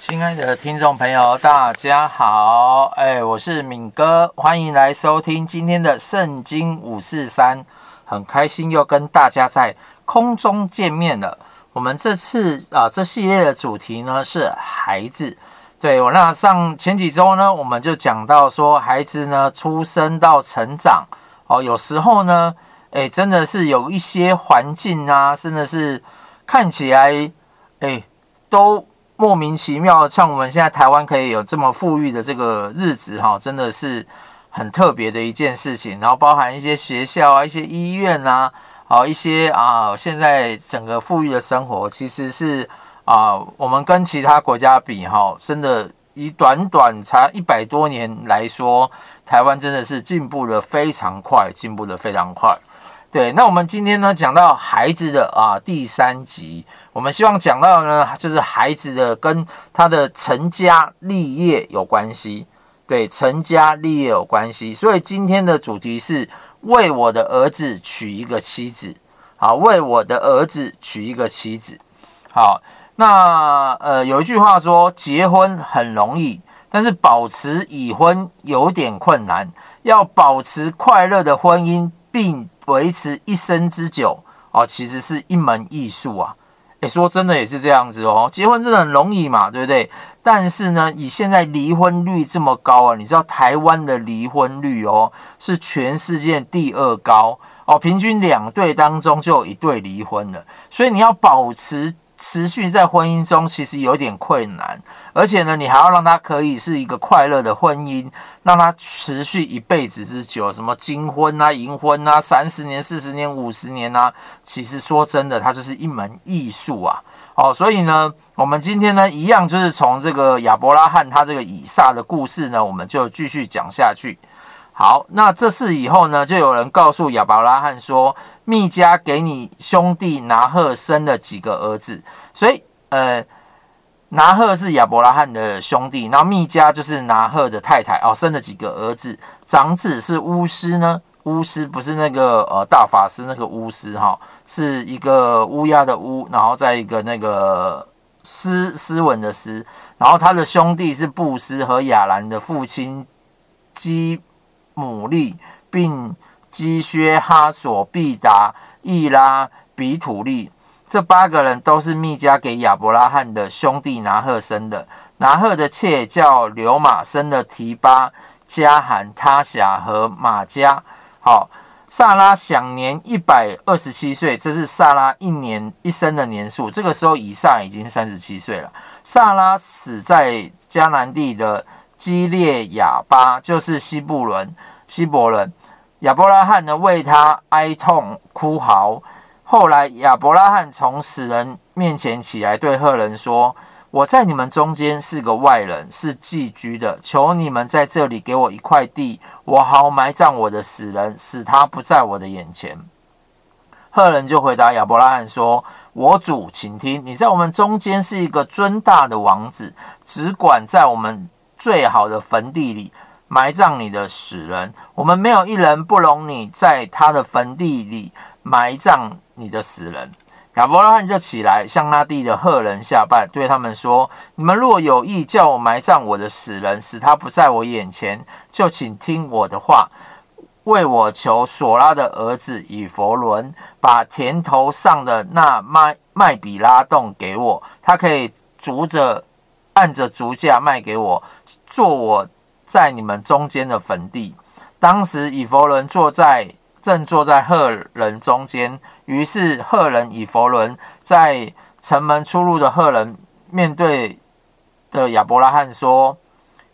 亲爱的听众朋友，大家好，哎，我是敏哥，欢迎来收听今天的圣经五四三，很开心又跟大家在空中见面了。我们这次啊，这系列的主题呢是孩子。对，我那上前几周呢，我们就讲到说，孩子呢出生到成长哦，有时候呢，哎，真的是有一些环境啊，真的是看起来，哎，都。莫名其妙，像我们现在台湾可以有这么富裕的这个日子哈，真的是很特别的一件事情。然后包含一些学校啊、一些医院啊，好一些啊，现在整个富裕的生活，其实是啊，我们跟其他国家比哈，真的以短短才一百多年来说，台湾真的是进步的非常快，进步的非常快。对，那我们今天呢讲到孩子的啊第三集，我们希望讲到呢就是孩子的跟他的成家立业有关系，对，成家立业有关系，所以今天的主题是为我的儿子娶一个妻子，好，为我的儿子娶一个妻子，好，那呃有一句话说结婚很容易，但是保持已婚有点困难，要保持快乐的婚姻并。维持一生之久哦，其实是一门艺术啊！诶，说真的也是这样子哦。结婚真的很容易嘛，对不对？但是呢，以现在离婚率这么高啊，你知道台湾的离婚率哦是全世界第二高哦，平均两对当中就有一对离婚了，所以你要保持。持续在婚姻中其实有点困难，而且呢，你还要让他可以是一个快乐的婚姻，让他持续一辈子之久，什么金婚啊、银婚啊、三十年、四十年、五十年啊，其实说真的，它就是一门艺术啊。哦，所以呢，我们今天呢，一样就是从这个亚伯拉罕他这个以撒的故事呢，我们就继续讲下去。好，那这事以后呢，就有人告诉亚伯拉罕说，密迦给你兄弟拿鹤生了几个儿子，所以呃，拿鹤是亚伯拉罕的兄弟，那密迦就是拿鹤的太太。哦，生了几个儿子，长子是巫师呢，巫师不是那个呃大法师那个巫师哈，是一个乌鸦的乌，然后再一个那个斯斯文的斯，然后他的兄弟是布斯和亚兰的父亲基。母利，并基薛、哈索、毕达、易拉、比土利，这八个人都是密加给亚伯拉罕的兄弟拿鹤生的。拿鹤的妾叫流马，生的提巴、加罕、他辖和马加。好，萨拉享年一百二十七岁，这是萨拉一年一生的年数。这个时候以撒已经三十七岁了。萨拉死在迦南地的。基列雅巴就是西布伦、希伯伦，亚伯拉罕呢为他哀痛哭嚎。后来亚伯拉罕从死人面前起来，对赫人说：“我在你们中间是个外人，是寄居的。求你们在这里给我一块地，我好埋葬我的死人，使他不在我的眼前。”赫人就回答亚伯拉罕说：“我主，请听，你在我们中间是一个尊大的王子，只管在我们。”最好的坟地里埋葬你的死人，我们没有一人不容你在他的坟地里埋葬你的死人。亚伯拉罕就起来，向那地的赫人下拜，对他们说：“你们若有意叫我埋葬我的死人，使他不在我眼前，就请听我的话，为我求索拉的儿子以弗伦，把田头上的那麦麦比拉洞给我，他可以逐着。”按着足价卖给我，做我在你们中间的坟地。当时以弗伦坐在正坐在赫人中间，于是赫人以弗伦在城门出入的赫人面对的亚伯拉罕说：“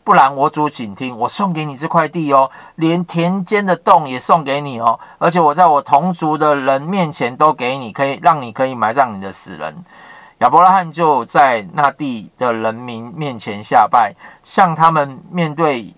不然我主请听，我送给你这块地哦，连田间的洞也送给你哦，而且我在我同族的人面前都给你，可以让你可以埋葬你的死人。”亚伯拉罕就在那地的人民面前下拜，向他们面对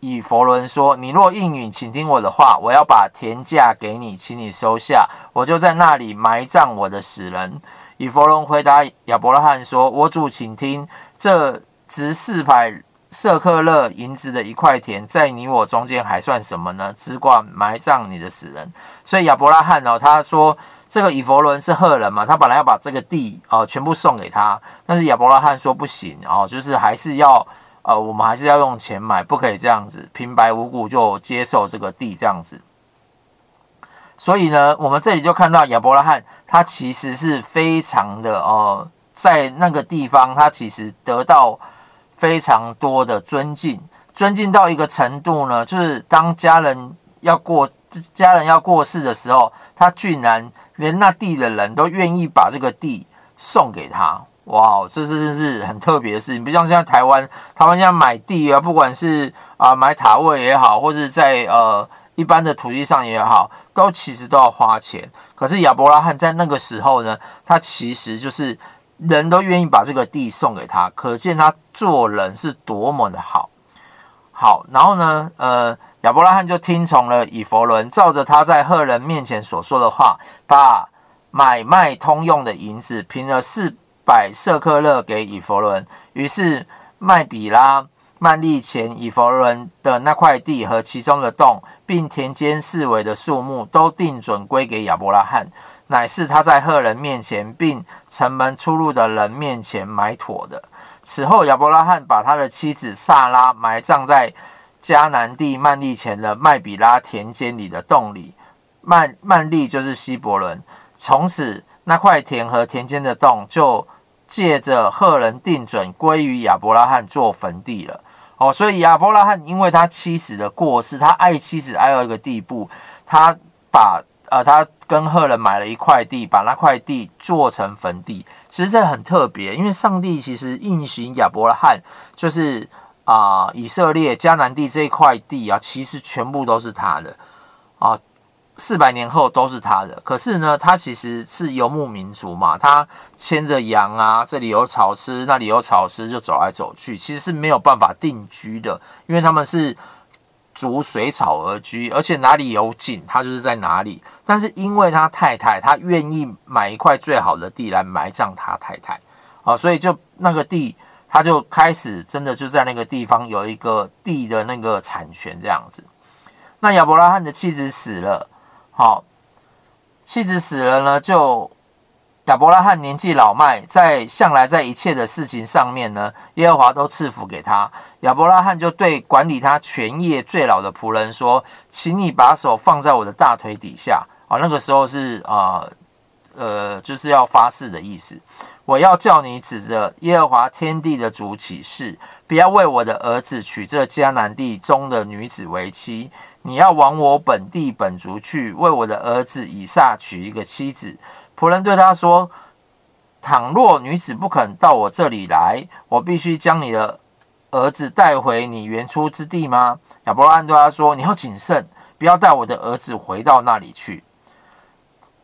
以弗伦说：“你若应允，请听我的话，我要把田价给你，请你收下，我就在那里埋葬我的死人。”以弗伦回答亚伯拉罕说：“我主，请听，这值四百舍克勒银子的一块田，在你我中间还算什么呢？只管埋葬你的死人。所以亚伯拉罕哦，他说这个以弗伦是赫人嘛，他本来要把这个地哦全部送给他，但是亚伯拉罕说不行哦，就是还是要呃，我们还是要用钱买，不可以这样子平白无故就接受这个地这样子。所以呢，我们这里就看到亚伯拉罕，他其实是非常的哦、呃，在那个地方，他其实得到非常多的尊敬，尊敬到一个程度呢，就是当家人要过家人要过世的时候，他居然连那地的人都愿意把这个地送给他，哇，这是真是很特别的事情。不像现在台湾，台湾现在买地啊，不管是啊、呃、买塔位也好，或者在呃。一般的土地上也好，都其实都要花钱。可是亚伯拉罕在那个时候呢，他其实就是人都愿意把这个地送给他，可见他做人是多么的好。好，然后呢，呃，亚伯拉罕就听从了以弗伦，照着他在赫人面前所说的话，把买卖通用的银子平了四百舍客勒给以弗伦。于是麦比拉、曼利前以弗伦的那块地和其中的洞。并田间四围的树木都定准归给亚伯拉罕，乃是他在赫人面前，并城门出入的人面前买妥的。此后，亚伯拉罕把他的妻子萨拉埋葬在迦南地曼利前的麦比拉田间里的洞里。曼曼利就是希伯伦。从此，那块田和田间的洞就借着赫人定准归于亚伯拉罕做坟地了。哦，所以亚伯拉罕因为他妻子的过世，他爱妻子爱到一个地步，他把呃他跟赫人买了一块地，把那块地做成坟地。其实这很特别，因为上帝其实应许亚伯拉罕，就是啊、以色列迦南地这一块地啊，其实全部都是他的啊。四百年后都是他的，可是呢，他其实是游牧民族嘛，他牵着羊啊，这里有草吃，那里有草吃，就走来走去，其实是没有办法定居的，因为他们是逐水草而居，而且哪里有井，他就是在哪里。但是因为他太太，他愿意买一块最好的地来埋葬他太太，啊，所以就那个地，他就开始真的就在那个地方有一个地的那个产权这样子。那亚伯拉罕的妻子死了。好，妻子死了呢，就亚伯拉罕年纪老迈，在向来在一切的事情上面呢，耶和华都赐福给他。亚伯拉罕就对管理他全业最老的仆人说：“请你把手放在我的大腿底下。”啊，那个时候是啊，呃，就是要发誓的意思。我要叫你指着耶和华天地的主起誓，不要为我的儿子娶这迦南地中的女子为妻。你要往我本地本族去，为我的儿子以撒娶一个妻子。仆人对他说：“倘若女子不肯到我这里来，我必须将你的儿子带回你原出之地吗？”亚伯拉罕对他说：“你要谨慎，不要带我的儿子回到那里去。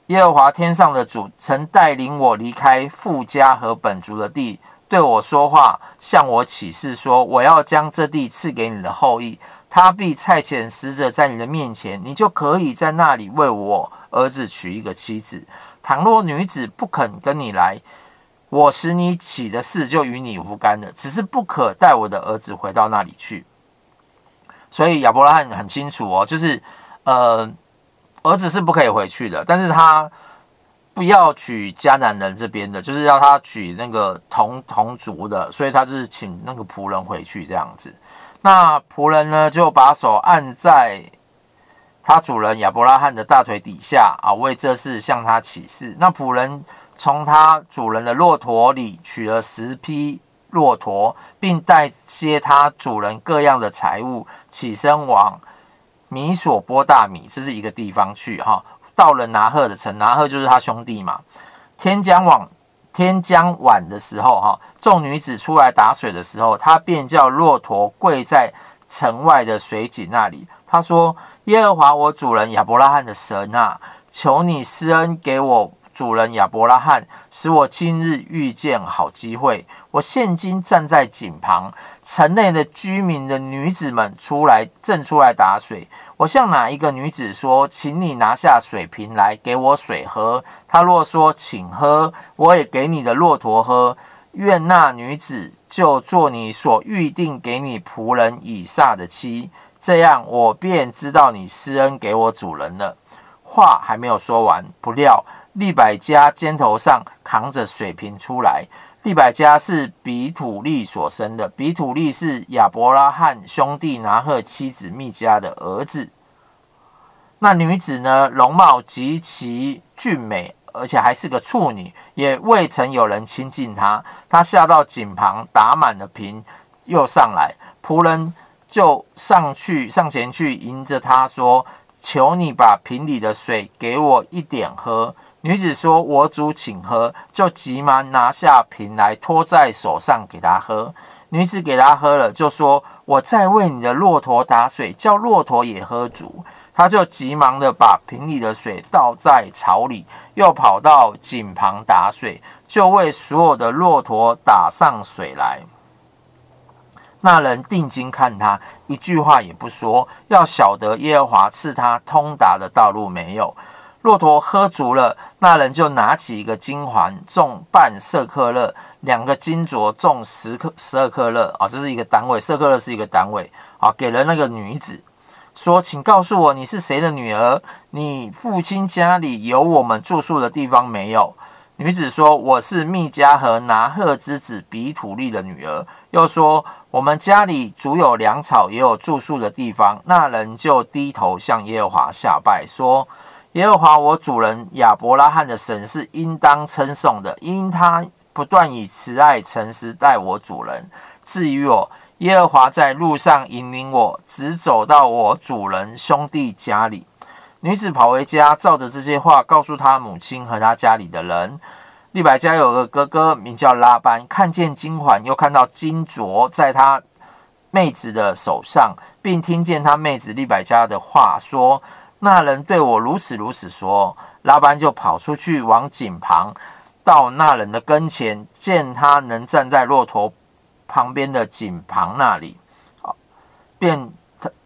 耶和华天上的主曾带领我离开富家和本族的地，对我说话，向我起誓说：我要将这地赐给你的后裔。”他必差遣使者在你的面前，你就可以在那里为我儿子娶一个妻子。倘若女子不肯跟你来，我使你起的事就与你无干了。只是不可带我的儿子回到那里去。所以亚伯拉罕很清楚哦，就是呃，儿子是不可以回去的，但是他不要娶迦南人这边的，就是要他娶那个同同族的，所以他就是请那个仆人回去这样子。那仆人呢，就把手按在他主人亚伯拉罕的大腿底下啊，为这事向他起誓。那仆人从他主人的骆驼里取了十匹骆驼，并带些他主人各样的财物，起身往米索波大米，这是一个地方去哈。到了拿鹤的城，拿鹤就是他兄弟嘛。天将晚。天将晚的时候，哈，众女子出来打水的时候，他便叫骆驼跪在城外的水井那里。他说：“耶和华我主人亚伯拉罕的神啊，求你施恩给我主人亚伯拉罕，使我今日遇见好机会。我现今站在井旁，城内的居民的女子们出来，正出来打水。”我向哪一个女子说，请你拿下水瓶来给我水喝。她若说，请喝，我也给你的骆驼喝。愿那女子就做你所预定给你仆人以撒的妻，这样我便知道你施恩给我主人了。”话还没有说完，不料利百加肩头上扛着水瓶出来。利百加是比土利所生的，比土利是亚伯拉罕兄弟拿鹤妻子密加的儿子。那女子呢，容貌极其俊美，而且还是个处女，也未曾有人亲近她。她下到井旁，打满了瓶，又上来，仆人就上去上前去迎着她说：“求你把瓶里的水给我一点喝。”女子说：“我主，请喝。”就急忙拿下瓶来，托在手上给她喝。女子给她喝了，就说：“我再为你的骆驼打水，叫骆驼也喝足。”他就急忙的把瓶里的水倒在槽里，又跑到井旁打水，就为所有的骆驼打上水来。那人定睛看他，一句话也不说，要晓得耶和华赐他通达的道路没有。骆驼喝足了，那人就拿起一个金环，重半舍克勒；两个金镯，重十克十二克勒。啊，这是一个单位，舍克勒是一个单位。啊，给了那个女子。说，请告诉我你是谁的女儿？你父亲家里有我们住宿的地方没有？女子说：“我是密加和拿鹤之子比土利的女儿。”又说：“我们家里足有粮草，也有住宿的地方。”那人就低头向耶和华下拜，说：“耶和华我主人亚伯拉罕的神是应当称颂的，因他不断以慈爱诚实待我主人。至于我。”耶和华在路上引领我，直走到我主人兄弟家里。女子跑回家，照着这些话告诉她母亲和她家里的人。利百加有个哥哥名叫拉班，看见金环，又看到金镯在他妹子的手上，并听见他妹子利百加的话说：“那人对我如此如此说。”拉班就跑出去往井旁，到那人的跟前，见他能站在骆驼。旁边的井旁那里，便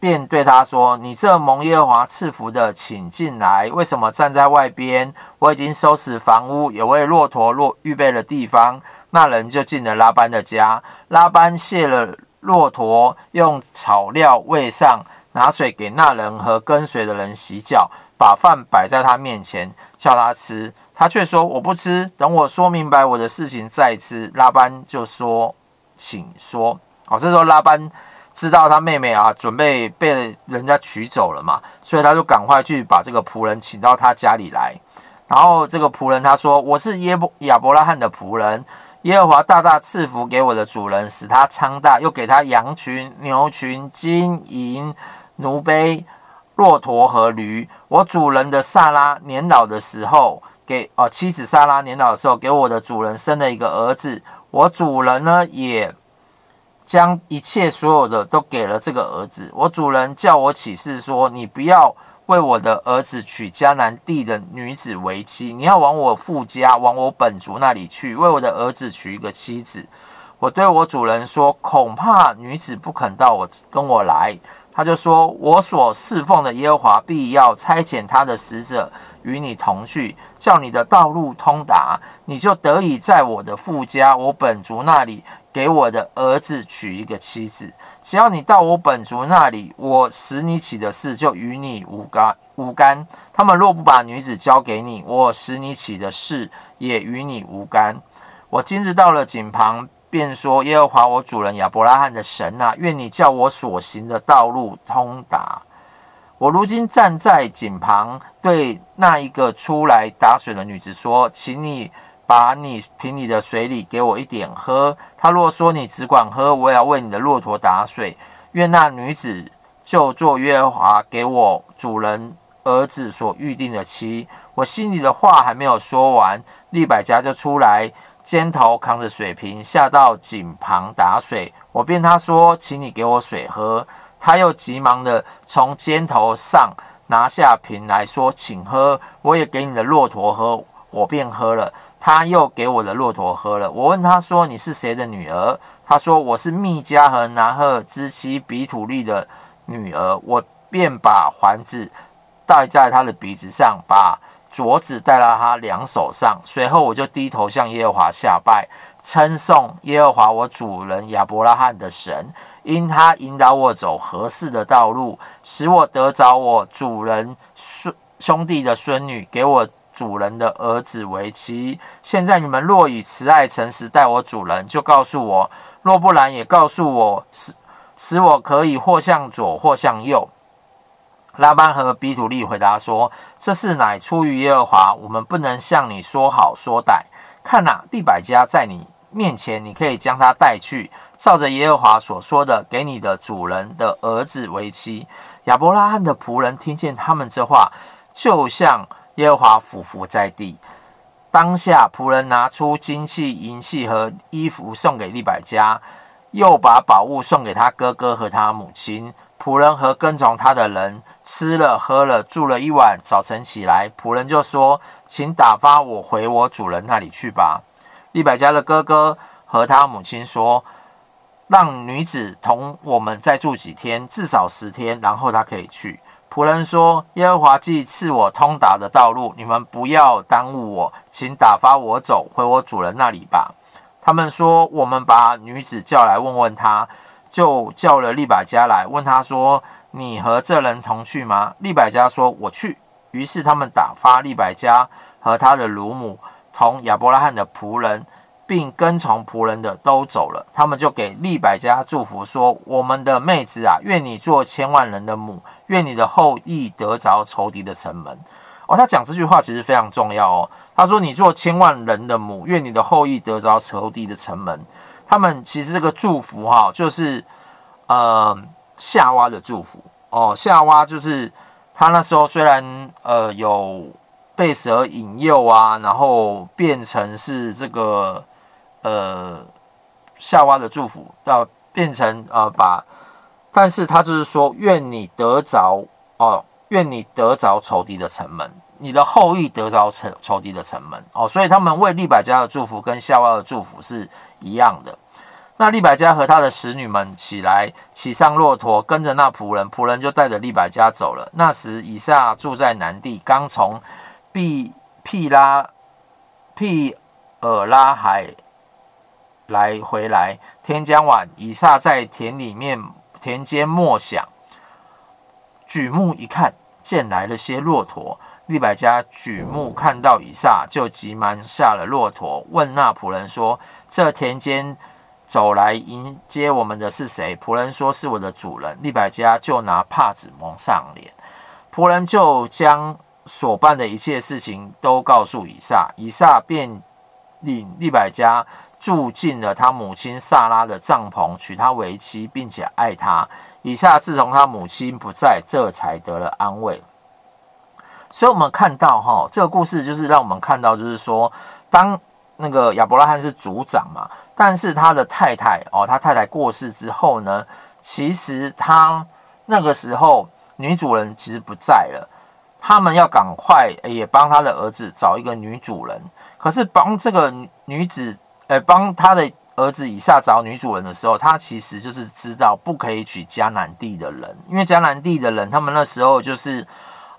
便对他说：“你这蒙耶和华赐福的，请进来。为什么站在外边？我已经收拾房屋，也为骆驼骆预备了地方。”那人就进了拉班的家。拉班卸了骆驼，用草料喂上，拿水给那人和跟随的人洗脚，把饭摆在他面前，叫他吃。他却说：“我不吃，等我说明白我的事情再吃。”拉班就说。请说。哦，这时候拉班知道他妹妹啊准备被人家娶走了嘛，所以他就赶快去把这个仆人请到他家里来。然后这个仆人他说：“我是耶伯亚伯拉罕的仆人，耶和华大大赐福给我的主人，使他昌大，又给他羊群、牛群、金银、奴婢、骆驼和驴。我主人的萨拉年老的时候，给哦妻子萨拉年老的时候，给我的主人生了一个儿子。”我主人呢，也将一切所有的都给了这个儿子。我主人叫我起誓说：“你不要为我的儿子娶迦南地的女子为妻，你要往我父家，往我本族那里去，为我的儿子娶一个妻子。”我对我主人说：“恐怕女子不肯到我跟我来。”他就说：“我所侍奉的耶和华必要差遣他的使者。”与你同去，叫你的道路通达，你就得以在我的父家、我本族那里，给我的儿子娶一个妻子。只要你到我本族那里，我使你起的事就与你无干无干。他们若不把女子交给你，我使你起的事也与你无干。我今日到了井旁，便说：耶和华我主人亚伯拉罕的神啊，愿你叫我所行的道路通达。我如今站在井旁，对那一个出来打水的女子说：“请你把你瓶里的水里给我一点喝。”她若说：“你只管喝，我也要为你的骆驼打水。”愿那女子就做耶和华给我主人儿子所预定的妻。我心里的话还没有说完，利百加就出来，肩头扛着水瓶，下到井旁打水。我便他说：“请你给我水喝。”他又急忙的从肩头上拿下瓶来说：“请喝，我也给你的骆驼喝。”我便喝了。他又给我的骆驼喝了。我问他说：“你是谁的女儿？”他说：“我是密加和拿赫之妻比土利的女儿。”我便把环子戴在他的鼻子上，把镯子戴到他两手上。随后我就低头向耶和华下拜。称颂耶和华我主人亚伯拉罕的神，因他引导我走合适的道路，使我得着我主人孙兄弟的孙女，给我主人的儿子为妻。现在你们若以慈爱诚实待我主人，就告诉我；若不然，也告诉我，使使我可以或向左，或向右。拉班和比土利回答说：“这事乃出于耶和华，我们不能向你说好说歹。看哪，利百加在你面前，你可以将他带去，照着耶和华所说的，给你的主人的儿子为妻。”亚伯拉罕的仆人听见他们这话，就向耶和华俯伏在地。当下，仆人拿出金器、银器和衣服送给利百加，又把宝物送给他哥哥和他母亲。仆人和跟从他的人吃了喝了，住了一晚。早晨起来，仆人就说：“请打发我回我主人那里去吧。”利百加的哥哥和他母亲说：“让女子同我们再住几天，至少十天，然后她可以去。”仆人说：“耶和华既赐我通达的道路，你们不要耽误我，请打发我走回我主人那里吧。”他们说：“我们把女子叫来问问她。”就叫了利百加来，问他说：“你和这人同去吗？”利百加说：“我去。”于是他们打发利百加和他的乳母同亚伯拉罕的仆人，并跟从仆人的都走了。他们就给利百加祝福说：“我们的妹子啊，愿你做千万人的母，愿你的后裔得着仇敌的城门。”哦，他讲这句话其实非常重要哦。他说：“你做千万人的母，愿你的后裔得着仇敌的城门。”他们其实这个祝福哈，就是呃夏娃的祝福哦。夏娃就是他那时候虽然呃有被蛇引诱啊，然后变成是这个呃夏娃的祝福，要变成呃把，但是他就是说，愿你得着哦，愿你得着仇敌的城门，你的后裔得着仇仇敌的城门哦。所以他们为利百家的祝福跟夏娃的祝福是一样的。那利百加和他的使女们起来，骑上骆驼，跟着那仆人，仆人就带着利百加走了。那时以撒住在南地，刚从毕毗拉毗珥拉海来回来。天将晚，以撒在田里面田间默想，举目一看，见来了些骆驼。利百加举目看到以撒，就急忙下了骆驼，问那仆人说：“这田间？”走来迎接我们的是谁？仆人说是我的主人。利百加就拿帕子蒙上脸，仆人就将所办的一切事情都告诉以撒，以撒便领利百加住进了他母亲撒拉的帐篷，娶她为妻，并且爱她。以撒自从他母亲不在，这才得了安慰。所以，我们看到哈，这个故事就是让我们看到，就是说，当那个亚伯拉罕是族长嘛。但是他的太太哦，他太太过世之后呢，其实他那个时候女主人其实不在了，他们要赶快也帮他的儿子找一个女主人。可是帮这个女子，呃，帮他的儿子以下找女主人的时候，他其实就是知道不可以娶迦南地的人，因为迦南地的人他们那时候就是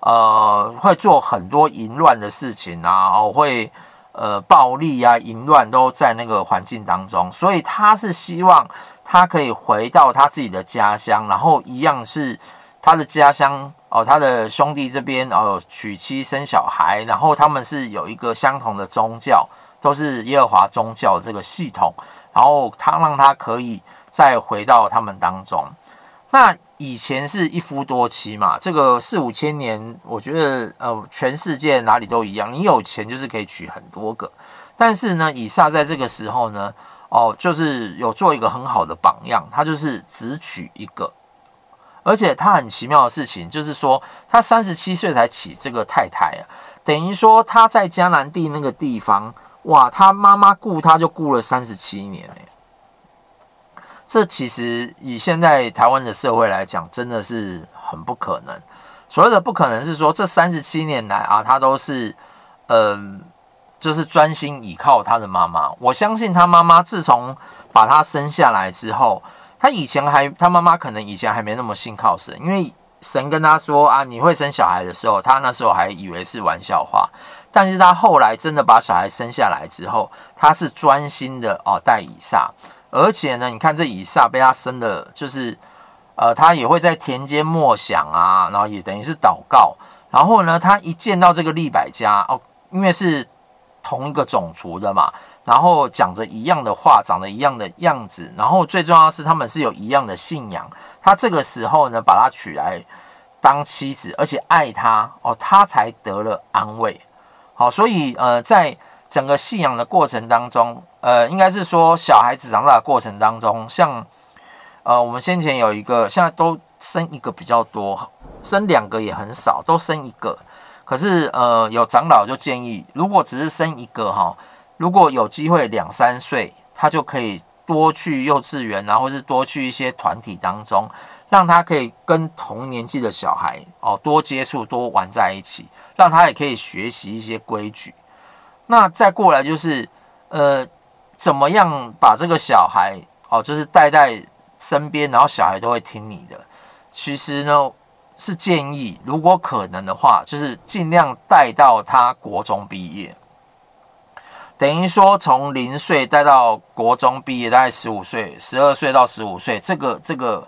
呃会做很多淫乱的事情啊，哦会。呃，暴力啊，淫乱都在那个环境当中，所以他是希望他可以回到他自己的家乡，然后一样是他的家乡哦，他的兄弟这边哦，娶妻生小孩，然后他们是有一个相同的宗教，都是耶和华宗教这个系统，然后他让他可以再回到他们当中，那。以前是一夫多妻嘛，这个四五千年，我觉得呃，全世界哪里都一样，你有钱就是可以娶很多个。但是呢，以撒在这个时候呢，哦，就是有做一个很好的榜样，他就是只娶一个，而且他很奇妙的事情就是说，他三十七岁才娶这个太太啊，等于说他在迦南地那个地方，哇，他妈妈雇他就雇了三十七年欸这其实以现在台湾的社会来讲，真的是很不可能。所谓的不可能是说，这三十七年来啊，他都是，嗯、呃，就是专心倚靠他的妈妈。我相信他妈妈自从把他生下来之后，他以前还，他妈妈可能以前还没那么信靠神，因为神跟他说啊，你会生小孩的时候，他那时候还以为是玩笑话。但是她后来真的把小孩生下来之后，她是专心的哦带以撒，而且呢，你看这以撒被他生的，就是呃，他也会在田间默想啊，然后也等于是祷告。然后呢，他一见到这个利百加哦，因为是同一个种族的嘛，然后讲着一样的话，长得一样的样子，然后最重要是他们是有一样的信仰。他这个时候呢，把他娶来。当妻子，而且爱他哦，他才得了安慰。好，所以呃，在整个信仰的过程当中，呃，应该是说小孩子长大的过程当中，像呃，我们先前有一个，现在都生一个比较多，生两个也很少，都生一个。可是呃，有长老就建议，如果只是生一个哈，如果有机会两三岁，他就可以多去幼稚园，然后是多去一些团体当中。让他可以跟同年纪的小孩哦多接触、多玩在一起，让他也可以学习一些规矩。那再过来就是，呃，怎么样把这个小孩哦，就是带在身边，然后小孩都会听你的。其实呢，是建议，如果可能的话，就是尽量带到他国中毕业，等于说从零岁带到国中毕业，大概十五岁、十二岁到十五岁，这个这个。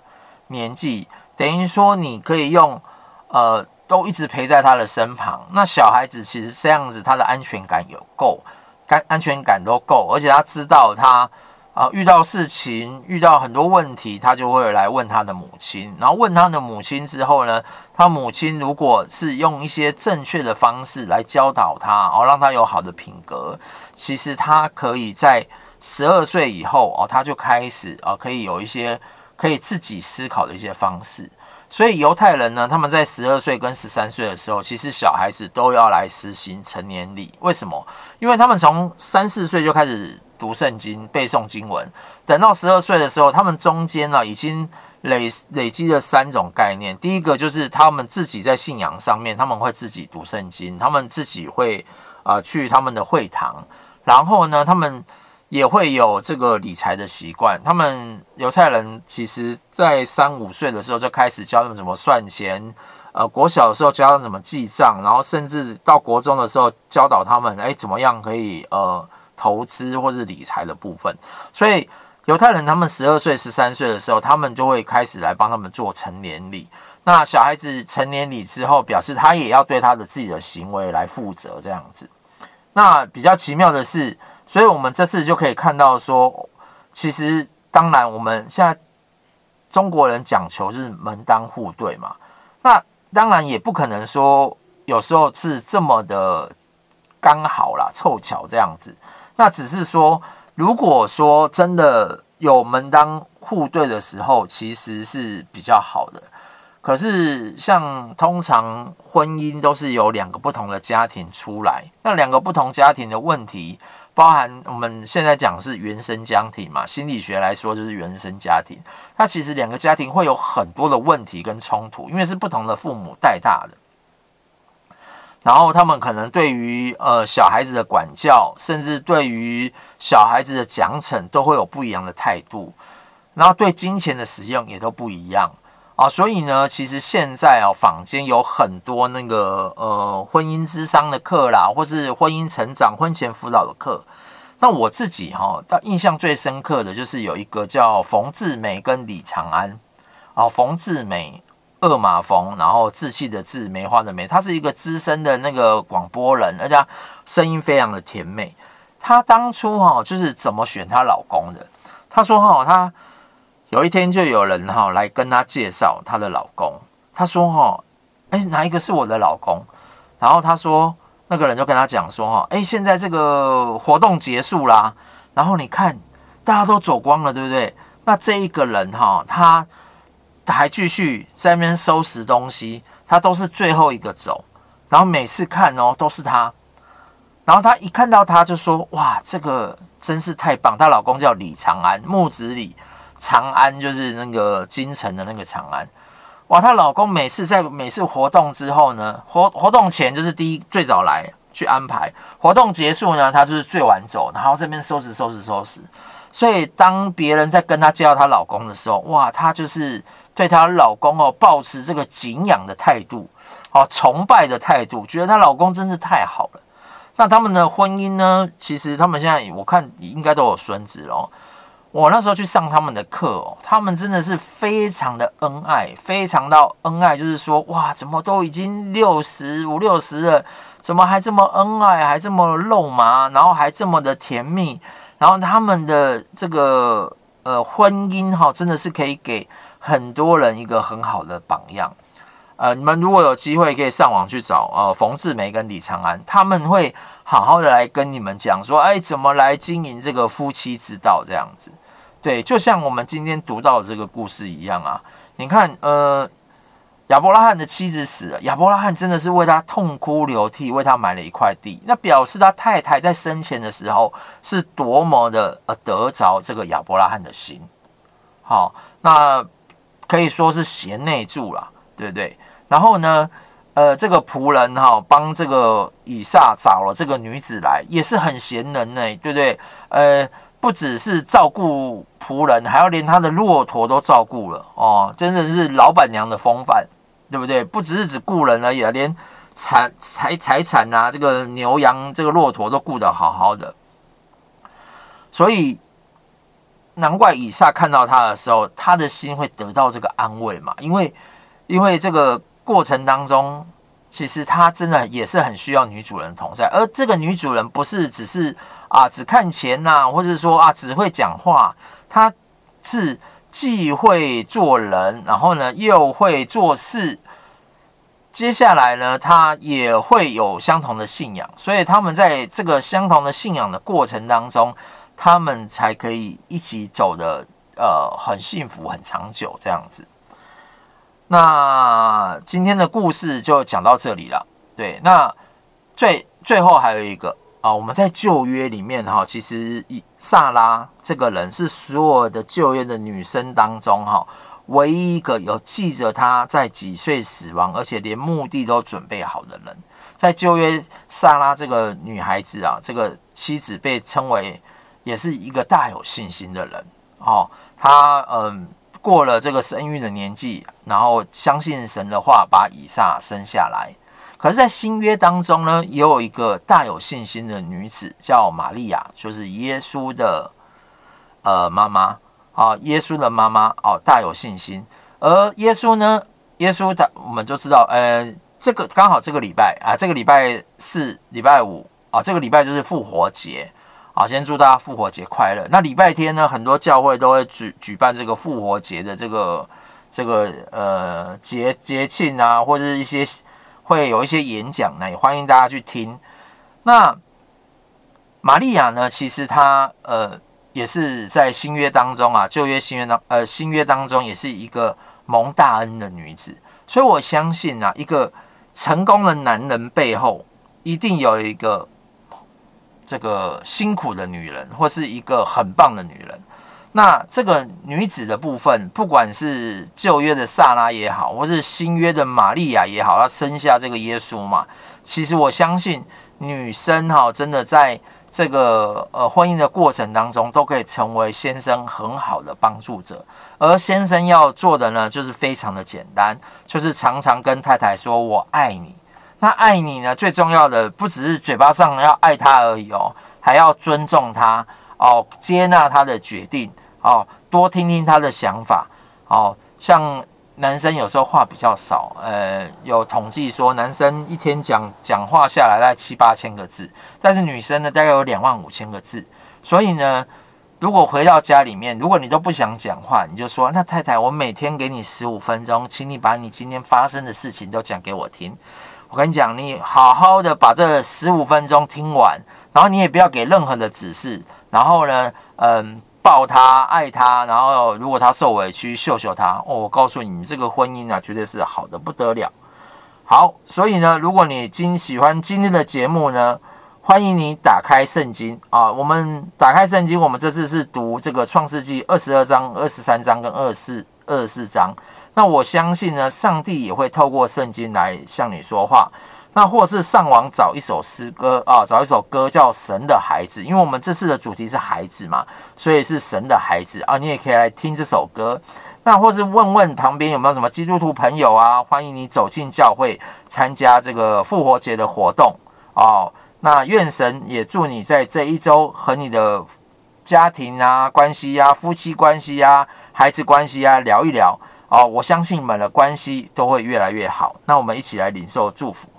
年纪等于说，你可以用，呃，都一直陪在他的身旁。那小孩子其实这样子，他的安全感有够，安安全感都够，而且他知道他啊、遇到事情，遇到很多问题，他就会来问他的母亲。然后问他的母亲之后呢，他母亲如果是用一些正确的方式来教导他，哦，让他有好的品格，其实他可以在十二岁以后哦，他就开始啊、哦，可以有一些。可以自己思考的一些方式，所以犹太人呢，他们在十二岁跟十三岁的时候，其实小孩子都要来实行成年礼。为什么？因为他们从三四岁就开始读圣经、背诵经文，等到十二岁的时候，他们中间呢已经累累积了三种概念。第一个就是他们自己在信仰上面，他们会自己读圣经，他们自己会啊、去他们的会堂，然后呢，他们。也会有这个理财的习惯。他们犹太人其实，在三五岁的时候就开始教他们怎么算钱。呃，国小的时候教他们怎么记账，然后甚至到国中的时候教导他们，哎，怎么样可以呃投资或是理财的部分。所以犹太人他们十二岁、十三岁的时候，他们就会开始来帮他们做成年礼。那小孩子成年礼之后，表示他也要对他的自己的行为来负责，这样子。那比较奇妙的是。所以，我们这次就可以看到说，其实当然，我们现在中国人讲求是门当户对嘛。那当然也不可能说有时候是这么的刚好啦，凑巧这样子。那只是说，如果说真的有门当户对的时候，其实是比较好的。可是，像通常婚姻都是由两个不同的家庭出来，那两个不同家庭的问题。包含我们现在讲是原生家庭嘛，心理学来说就是原生家庭。它其实两个家庭会有很多的问题跟冲突，因为是不同的父母带大的。然后他们可能对于呃小孩子的管教，甚至对于小孩子的奖惩，都会有不一样的态度。然后对金钱的使用也都不一样。啊，所以呢，其实现在啊，坊间有很多那个呃婚姻之商的课啦，或是婚姻成长、婚前辅导的课。那我自己哈，但印象最深刻的就是有一个叫冯志梅跟李长安。啊，冯志梅，二马冯，然后志气的志，梅花的梅，他是一个资深的那个广播人，而且声音非常的甜美。她当初哈，就是怎么选她老公的？她说哈，他。有一天就有人哈来跟他介绍她的老公，他说哈，哎，哪一个是我的老公？然后他说那个人就跟他讲说哈，哎，现在这个活动结束啦，然后你看大家都走光了，对不对？那这一个人哈，他还继续在那边收拾东西，他都是最后一个走，然后每次看哦都是他，然后他一看到他就说哇，这个真是太棒，她老公叫李长安，木子李。长安就是那个京城的那个长安，哇！她老公每次在每次活动之后呢，活活动前就是第一最早来去安排，活动结束呢，她就是最晚走，然后这边收拾收拾收拾。所以当别人在跟她介绍她老公的时候，哇，她就是对她老公哦，保持这个敬仰的态度，哦，崇拜的态度，觉得她老公真是太好了。那他们的婚姻呢？其实他们现在我看应该都有孙子哦。我那时候去上他们的课哦，他们真的是非常的恩爱，非常到恩爱，就是说哇，怎么都已经六十五六十了，怎么还这么恩爱，还这么肉麻，然后还这么的甜蜜，然后他们的这个呃婚姻哈，真的是可以给很多人一个很好的榜样。呃，你们如果有机会可以上网去找呃冯志梅跟李长安，他们会好好的来跟你们讲说，哎，怎么来经营这个夫妻之道这样子。对，就像我们今天读到的这个故事一样啊。你看，呃，亚伯拉罕的妻子死了，亚伯拉罕真的是为他痛哭流涕，为他买了一块地，那表示他太太在生前的时候是多么的呃得着这个亚伯拉罕的心。好，那可以说是贤内助了，对不对？然后呢，呃，这个仆人哈、帮这个以撒找了这个女子来，也是很贤能呢，对不对？呃，不只是照顾仆人，还要连他的骆驼都照顾了哦，真的是老板娘的风范，对不对？不只是只雇人而已，连财财财产啊，这个牛羊、这个骆驼都顾得好好的，所以难怪以撒看到他的时候，他的心会得到这个安慰嘛，因为因为这个。过程当中，其实他真的也是很需要女主人同在，而这个女主人不是只是啊只看钱呐、或者说啊只会讲话，她是既会做人，然后呢又会做事。接下来呢，她也会有相同的信仰，所以他们在这个相同的信仰的过程当中，他们才可以一起走的呃很幸福、很长久这样子。那今天的故事就讲到这里了。对，那最最后还有一个啊，我们在旧约里面哈，其实以撒拉这个人是所有的旧约的女生当中哈，唯一一个有记着她在几岁死亡，而且连墓地都准备好的人。在旧约，撒拉这个女孩子啊，这个妻子被称为也是一个大有信心的人哦，她嗯。过了这个生育的年纪，然后相信神的话，把以撒生下来。可是，在新约当中呢，也有一个大有信心的女子，叫玛利亚，就是耶稣的呃妈妈啊，耶稣的妈妈哦，大有信心。而耶稣呢，耶稣他我们就知道，呃，这个刚好这个礼拜啊，这个礼拜四、礼拜五啊，这个礼拜就是复活节。好，先祝大家复活节快乐。那礼拜天呢，很多教会都会举举办这个复活节的这个这个呃节节庆啊，或者是一些会有一些演讲呢，也欢迎大家去听。那玛利亚呢，其实她呃也是在新约当中啊，旧约新约当呃新约当中也是一个蒙大恩的女子，所以我相信啊，一个成功的男人背后一定有一个。这个辛苦的女人，或是一个很棒的女人，那这个女子的部分，不管是旧约的撒拉也好，或是新约的玛利亚也好，她生下这个耶稣嘛，其实我相信女生哈，真的在这个呃婚姻的过程当中，都可以成为先生很好的帮助者。而先生要做的呢，就是非常的简单，就是常常跟太太说“我爱你”。那爱你呢？最重要的不只是嘴巴上要爱她而已哦，还要尊重她哦，接纳他的决定哦，多听听他的想法哦。像男生有时候话比较少，呃，有统计说男生一天讲讲话下来大概七八千个字，但是女生呢大概有两万五千个字。所以呢，如果回到家里面，如果你都不想讲话，你就说：“那太太，我每天给你十五分钟，请你把你今天发生的事情都讲给我听。”我跟你讲，你好好的把这十五分钟听完，然后你也不要给任何的指示，然后呢，嗯，抱他，爱他，然后如果他受委屈，秀秀他。哦，我告诉你，你这个婚姻啊，绝对是好的不得了。好，所以呢，如果你今喜欢今天的节目呢，欢迎你打开圣经啊。我们打开圣经，我们这次是读这个创世纪二十二章、二十三章跟二十四、二十四章。那我相信呢，上帝也会透过圣经来向你说话。那或是上网找一首诗歌啊，找一首歌叫《神的孩子》，因为我们这次的主题是孩子嘛，所以是神的孩子啊。你也可以来听这首歌。那或是问问旁边有没有什么基督徒朋友啊，欢迎你走进教会参加这个复活节的活动哦。那愿神也祝你在这一周和你的家庭啊、关系啊、夫妻关系啊、孩子关系啊聊一聊哦。我相信你们的关系都会越来越好。那我们一起来领受祝福。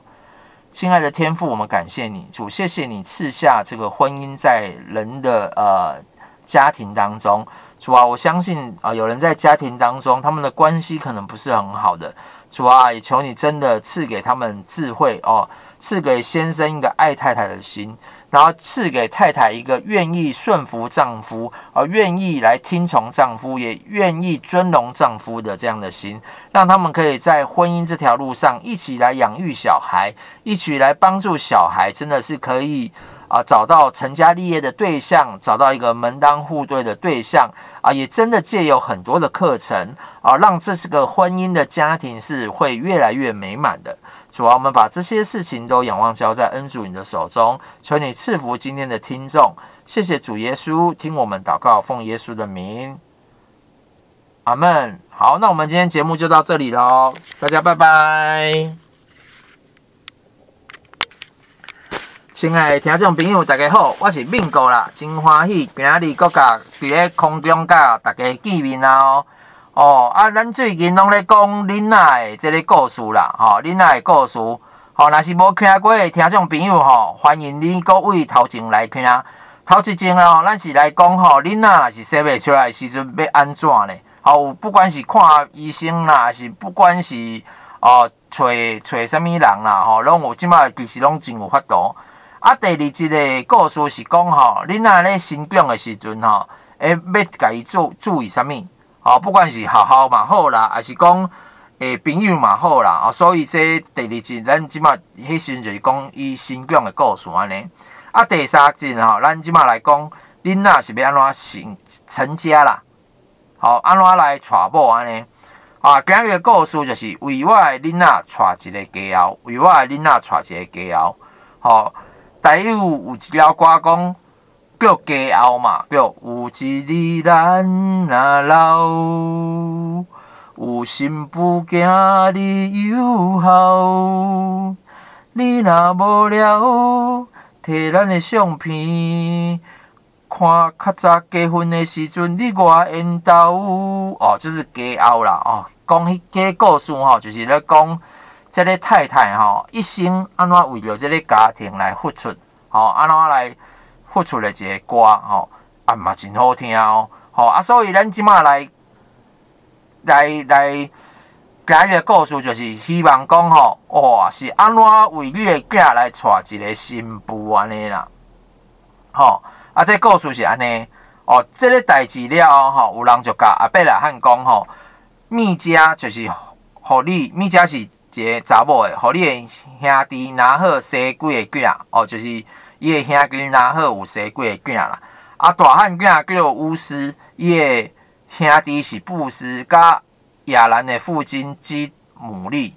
亲爱的天父，我们感谢你，主，谢谢你赐下这个婚姻在人的呃家庭当中，主啊，我相信啊、有人在家庭当中，他们的关系可能不是很好的，主啊，也求你真的赐给他们智慧哦，赐给先生一个爱太太的心。然后赐给太太一个愿意顺服丈夫，而愿意来听从丈夫，也愿意尊荣丈夫的这样的心，让他们可以在婚姻这条路上一起来养育小孩，一起来帮助小孩，真的是可以啊找到成家立业的对象，找到一个门当户对的对象啊，也真的借有很多的课程啊，让这是个婚姻的家庭是会越来越美满的。主啊，我们把这些事情都仰望交在恩主你的手中，求你赐福今天的听众。谢谢主耶稣，听我们祷告，奉耶稣的名，阿门。好，那我们今天节目就到这里喽，大家拜拜。亲爱的听众朋友，大家好，我是敏哥啦，真欢喜今日阁甲伫咧空中甲大家见面啦哦。哦，啊，咱最近拢咧讲恁仔的即个故事啦，吼，恁仔的故事，吼，若是无听过的听众朋友吼，欢迎你各位头前来听。头一阵啊，咱是来讲吼，恁仔若是说袂出来的时阵要安怎呢？吼，不管是看医生啦，还是不管是哦，找找啥物人啦，吼，拢有即摆其实拢真有法度。啊，第二一个故事是讲吼，恁仔咧生长的时阵吼，诶，要家己注注意什么？哦，不管是学校嘛好啦，还是讲诶朋友嘛好啦，哦，所以这第二集咱即马迄时阵就是讲伊成长的故事安尼。啊，第三集吼，咱即马来讲恁仔是要安怎成成家啦？好，安怎来娶某安尼？啊，今日个故事就是为我的恁仔娶一个家后，为我的恁仔娶一个家后。好，台语有一条歌讲。叫家后嘛，叫有一日咱若老，有心不惊你有孝。你若无聊，摕咱的相片，看较早结婚的时阵，你外缘投。哦，就是家后啦。哦，讲迄个故事吼，就是咧讲这个太太吼，一生安怎为了这个家庭来付出，吼，安怎来。付出的一个歌吼，啊嘛真好听哦，吼啊，所以咱即马来来来讲一个故事，就是希望讲吼，哇，是安怎为你的囝来娶一个新妇安尼啦，吼啊，这个故事是安尼哦，这个代志了吼，有人就甲阿伯拉罕讲吼，密家就是互你，密家是一个查某的，互你的兄弟拿好生几个囝哦，就是。伊个兄弟若好有生几个囝啦，啊大汉囝叫巫师，伊个兄弟是布斯，甲亚兰的父亲基姆利，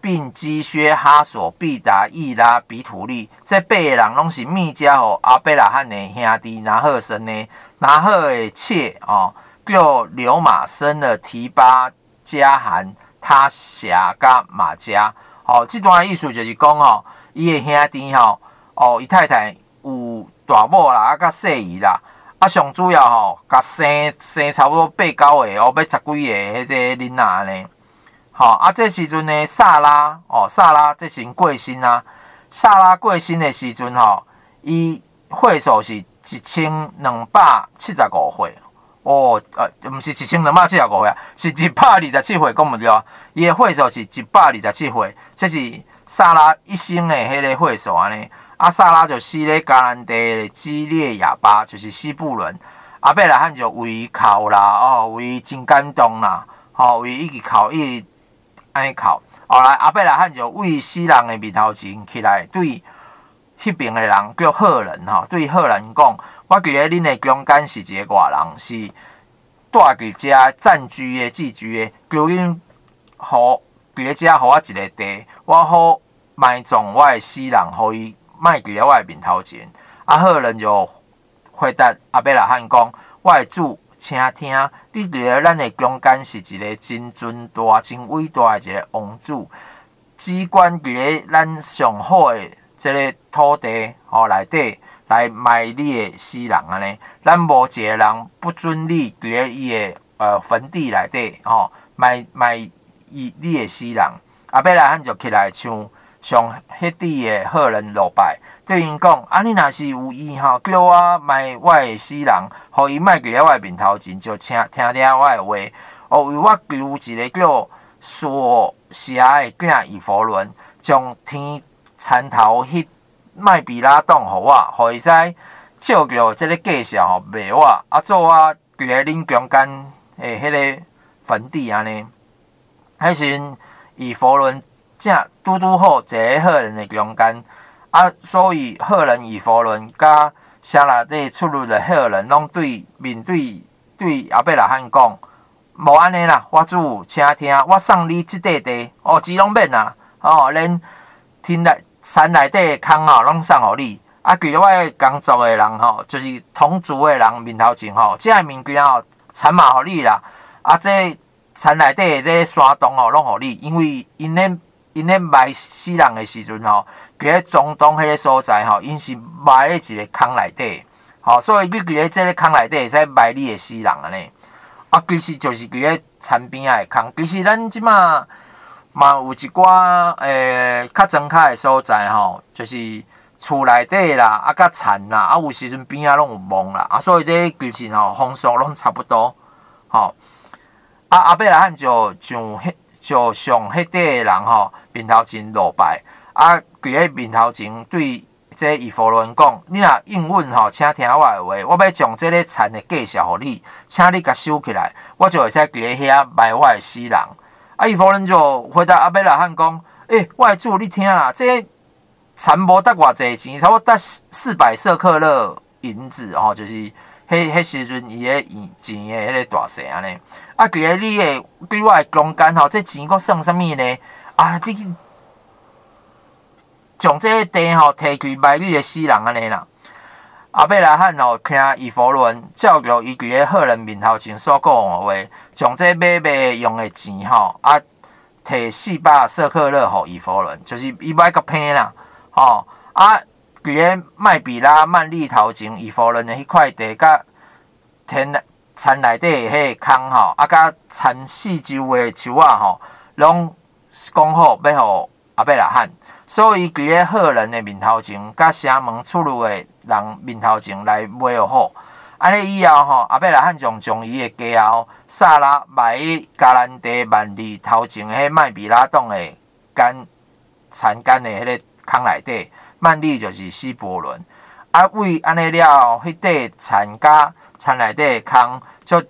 并基薛、哈索、毕达、伊拉、比图利，这八个人拢是密迦和阿贝拉罕的兄弟，拿鹤生的，拿鹤的妾哦，叫刘马生了提巴、加罕、他辖、甲玛迦。哦，这段的意思就是讲哦，伊的兄弟吼。哦，伊太太有大某啦，啊，甲细姨啦，啊，上主要吼，甲生生差不多八九个，哦，要十几个迄个囡仔呢。吼，啊，这时阵呢，萨拉，哦，萨拉这时过身啊，萨拉过身的时阵吼，伊岁数是一千两百七十五岁，哦，呃，毋是一千两百七十五岁啊，是一百二十七岁，讲毋对啊，伊诶岁数是一百二十七岁，这是撒拉一生的迄个岁数安尼。阿萨拉就死咧迦南地的基列亚巴，就是西布伦。阿伯拉罕就为伊哭啦，哦，为伊真感动啦，吼、为伊一直哭，一直安尼哭。后来阿伯拉罕就为死人的面头前起来，对迄边的人叫赫人吼，对赫人讲：我记得恁的中间是一个外人，是带伫遮暂居的、寄居的，求恁好伫遮，互我一个地，我好埋葬我的死人，互伊。卖伫咧我的面头前，阿赫人就回答阿伯拉罕讲：我的主，请听，你伫咧咱的中间是一个真尊大、真伟大的一个王主，只管伫咧咱上好的这个土地吼内底来卖你的死人安尼，咱无一个人不准你伫咧伊的呃坟地内底吼卖卖伊你的死人。阿伯拉罕就起来唱，上迄地的贺人落拜，对因讲：啊，你若是有意吼，叫我卖我的死人，互伊莫伫咧我面头前，就请听听我的话，哦，为我求一个叫索霞的囝以弗伦，将天田头迄麦比拉洞互我，互伊使照着即个介绍吼，卖我，啊，做我伫咧恁中间诶，迄个坟地安尼，还是。以弗伦正拄拄好一个赫人的中间，啊，所以赫人以弗伦甲城内底出入的赫人，拢对面对对阿伯拉汉讲，无安尼啦，我主请听，我送你即块地，哦，钱拢免啦，哦，恁天来山内底的空哦，拢送互你。啊，其我工作的人吼，就是同族的人面头前吼，即个物件吼，产嘛互你啦，啊，这。田内底的这个山洞哦，拢互你，因为因咧因咧埋死人的时阵吼，伫咧中东迄个所在吼，因是埋咧一个坑内底，吼，所以你伫咧这个坑内底会使埋你的死人安尼。啊，其实就是伫咧田边仔的坑。其实咱即马嘛有一寡诶较庄脚的所在吼，就是厝内底啦，啊，甲田啦，啊，有时阵边仔拢有墓啦，啊，所以这其实吼风俗拢差不多，吼。啊，阿伯拉罕就上迄就上迄底诶人吼，面头前落拜。啊，伫咧面头前对这伊佛伦讲：你若应允吼，请听我诶话，我要将即个田诶介绍互你，请你甲收起来，我就会使伫咧遐埋我诶死人。啊，以弗伦就回答阿伯拉汉讲：诶、欸，我诶主，你听啦，这田无得偌济钱，差不多得四百舍客勒银子吼，就是迄迄时阵伊诶钱诶迄个大细安尼。啊，伫咧你诶，对我诶中间吼，这钱佫算啥物呢？啊，你将这个地吼摕去卖你诶死人安尼啦。阿伯拉汉吼，听伊佛伦照着伊伫咧赫人面头前所讲的话，将这买卖用的钱吼，啊，摕四百舍克勒互伊佛伦，就是伊买个平啦，吼啊，伫咧麦比拉曼利头前，伊佛伦的迄块地甲田。田内底迄个坑吼，啊，甲田四周的树仔吼，拢讲好要互阿伯拉汉，所以伫咧赫人的面头前，甲城门出入的人面头前来买好。安尼以后吼，阿伯来汉将将伊诶家后萨拉埋喺迦南地万里头前迄麦比拉洞诶干田间诶迄个坑内底，万里就是西伯伦。啊，为安尼了，迄块产家产内底诶坑。就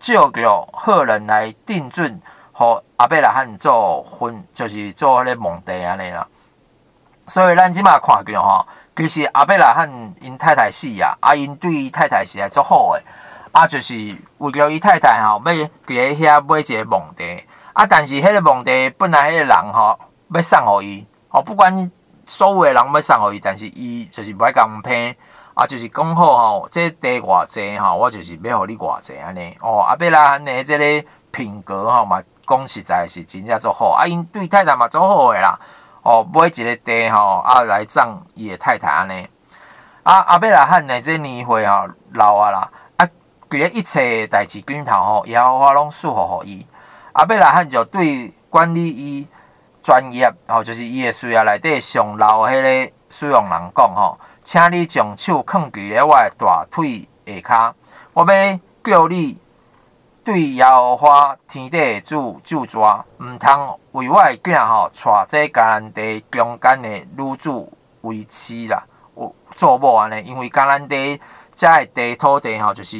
照着赫人来定准，和阿伯来汉做分，就是做迄个墓地安尼啦。所以咱即马看见吼，就是阿伯拉罕因太太死啊，啊因对伊太太是还足好诶，啊就是为了伊太太吼，要伫咧遐买一个墓地，啊但是迄个墓地本来迄个人吼要送互伊，哦不管所有诶人要送互伊，但是伊就是不爱共偏。啊，就是讲好吼，这地偌济吼，我就是要互你偌济安尼。哦，阿伯拉罕的这个品格吼嘛，讲实在是真正足好。啊，因对太太嘛足好诶啦。哦，买一个地吼，啊来葬伊诶太太安尼。啊，阿伯拉罕的这年岁吼老啊啦，啊，佢咧一切代志顶头吼，耶和华拢赐福互伊。阿伯拉汉就对管理伊专业吼，就是伊诶事业内底上老迄个使用人讲吼。请你将手放伫咧我诶大腿下骹，我要叫你对耶和华天地主咒诅，毋通为我诶囝吼娶这迦南地中间诶女子为妻啦，有做某安尼，因为迦南地遮诶地土地吼，就是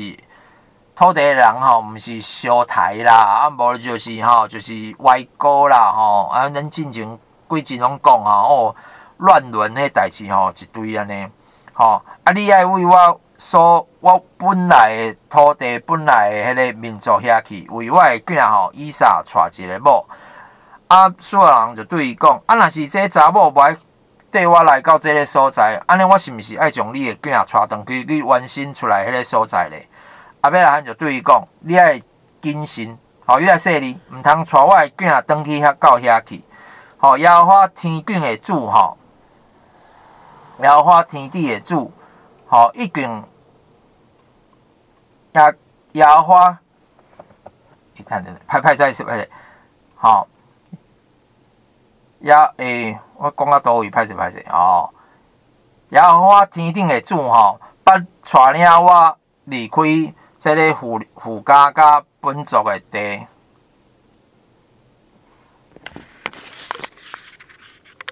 土地诶人吼，毋是烧台啦，啊无就是吼，就是歪锅啦吼，啊咱进前几阵拢讲吼，哦乱伦迄代志吼一堆安尼。吼，啊！你爱为我所我本来的土地、本来的迄个民族遐去，为我的囝吼以撒娶一个某。啊，所有人就对伊讲：啊，若是这查某无爱缀我来到这个所在，安尼我是毋是爱将你的囝娶转去你原生出来迄个所在咧？阿伯拉罕就对伊讲：你爱谨慎，吼，你来说你毋通带我的囝转去遐到遐去。吼，耶和华天顶的主吼。耶和华天地的主，好，已经耶耶和华，你看的，拍拍再是拍，好，耶诶，我讲到倒位，拍是拍是哦，耶和华天顶的主吼，捌带领我离开这个父父家甲本族的地。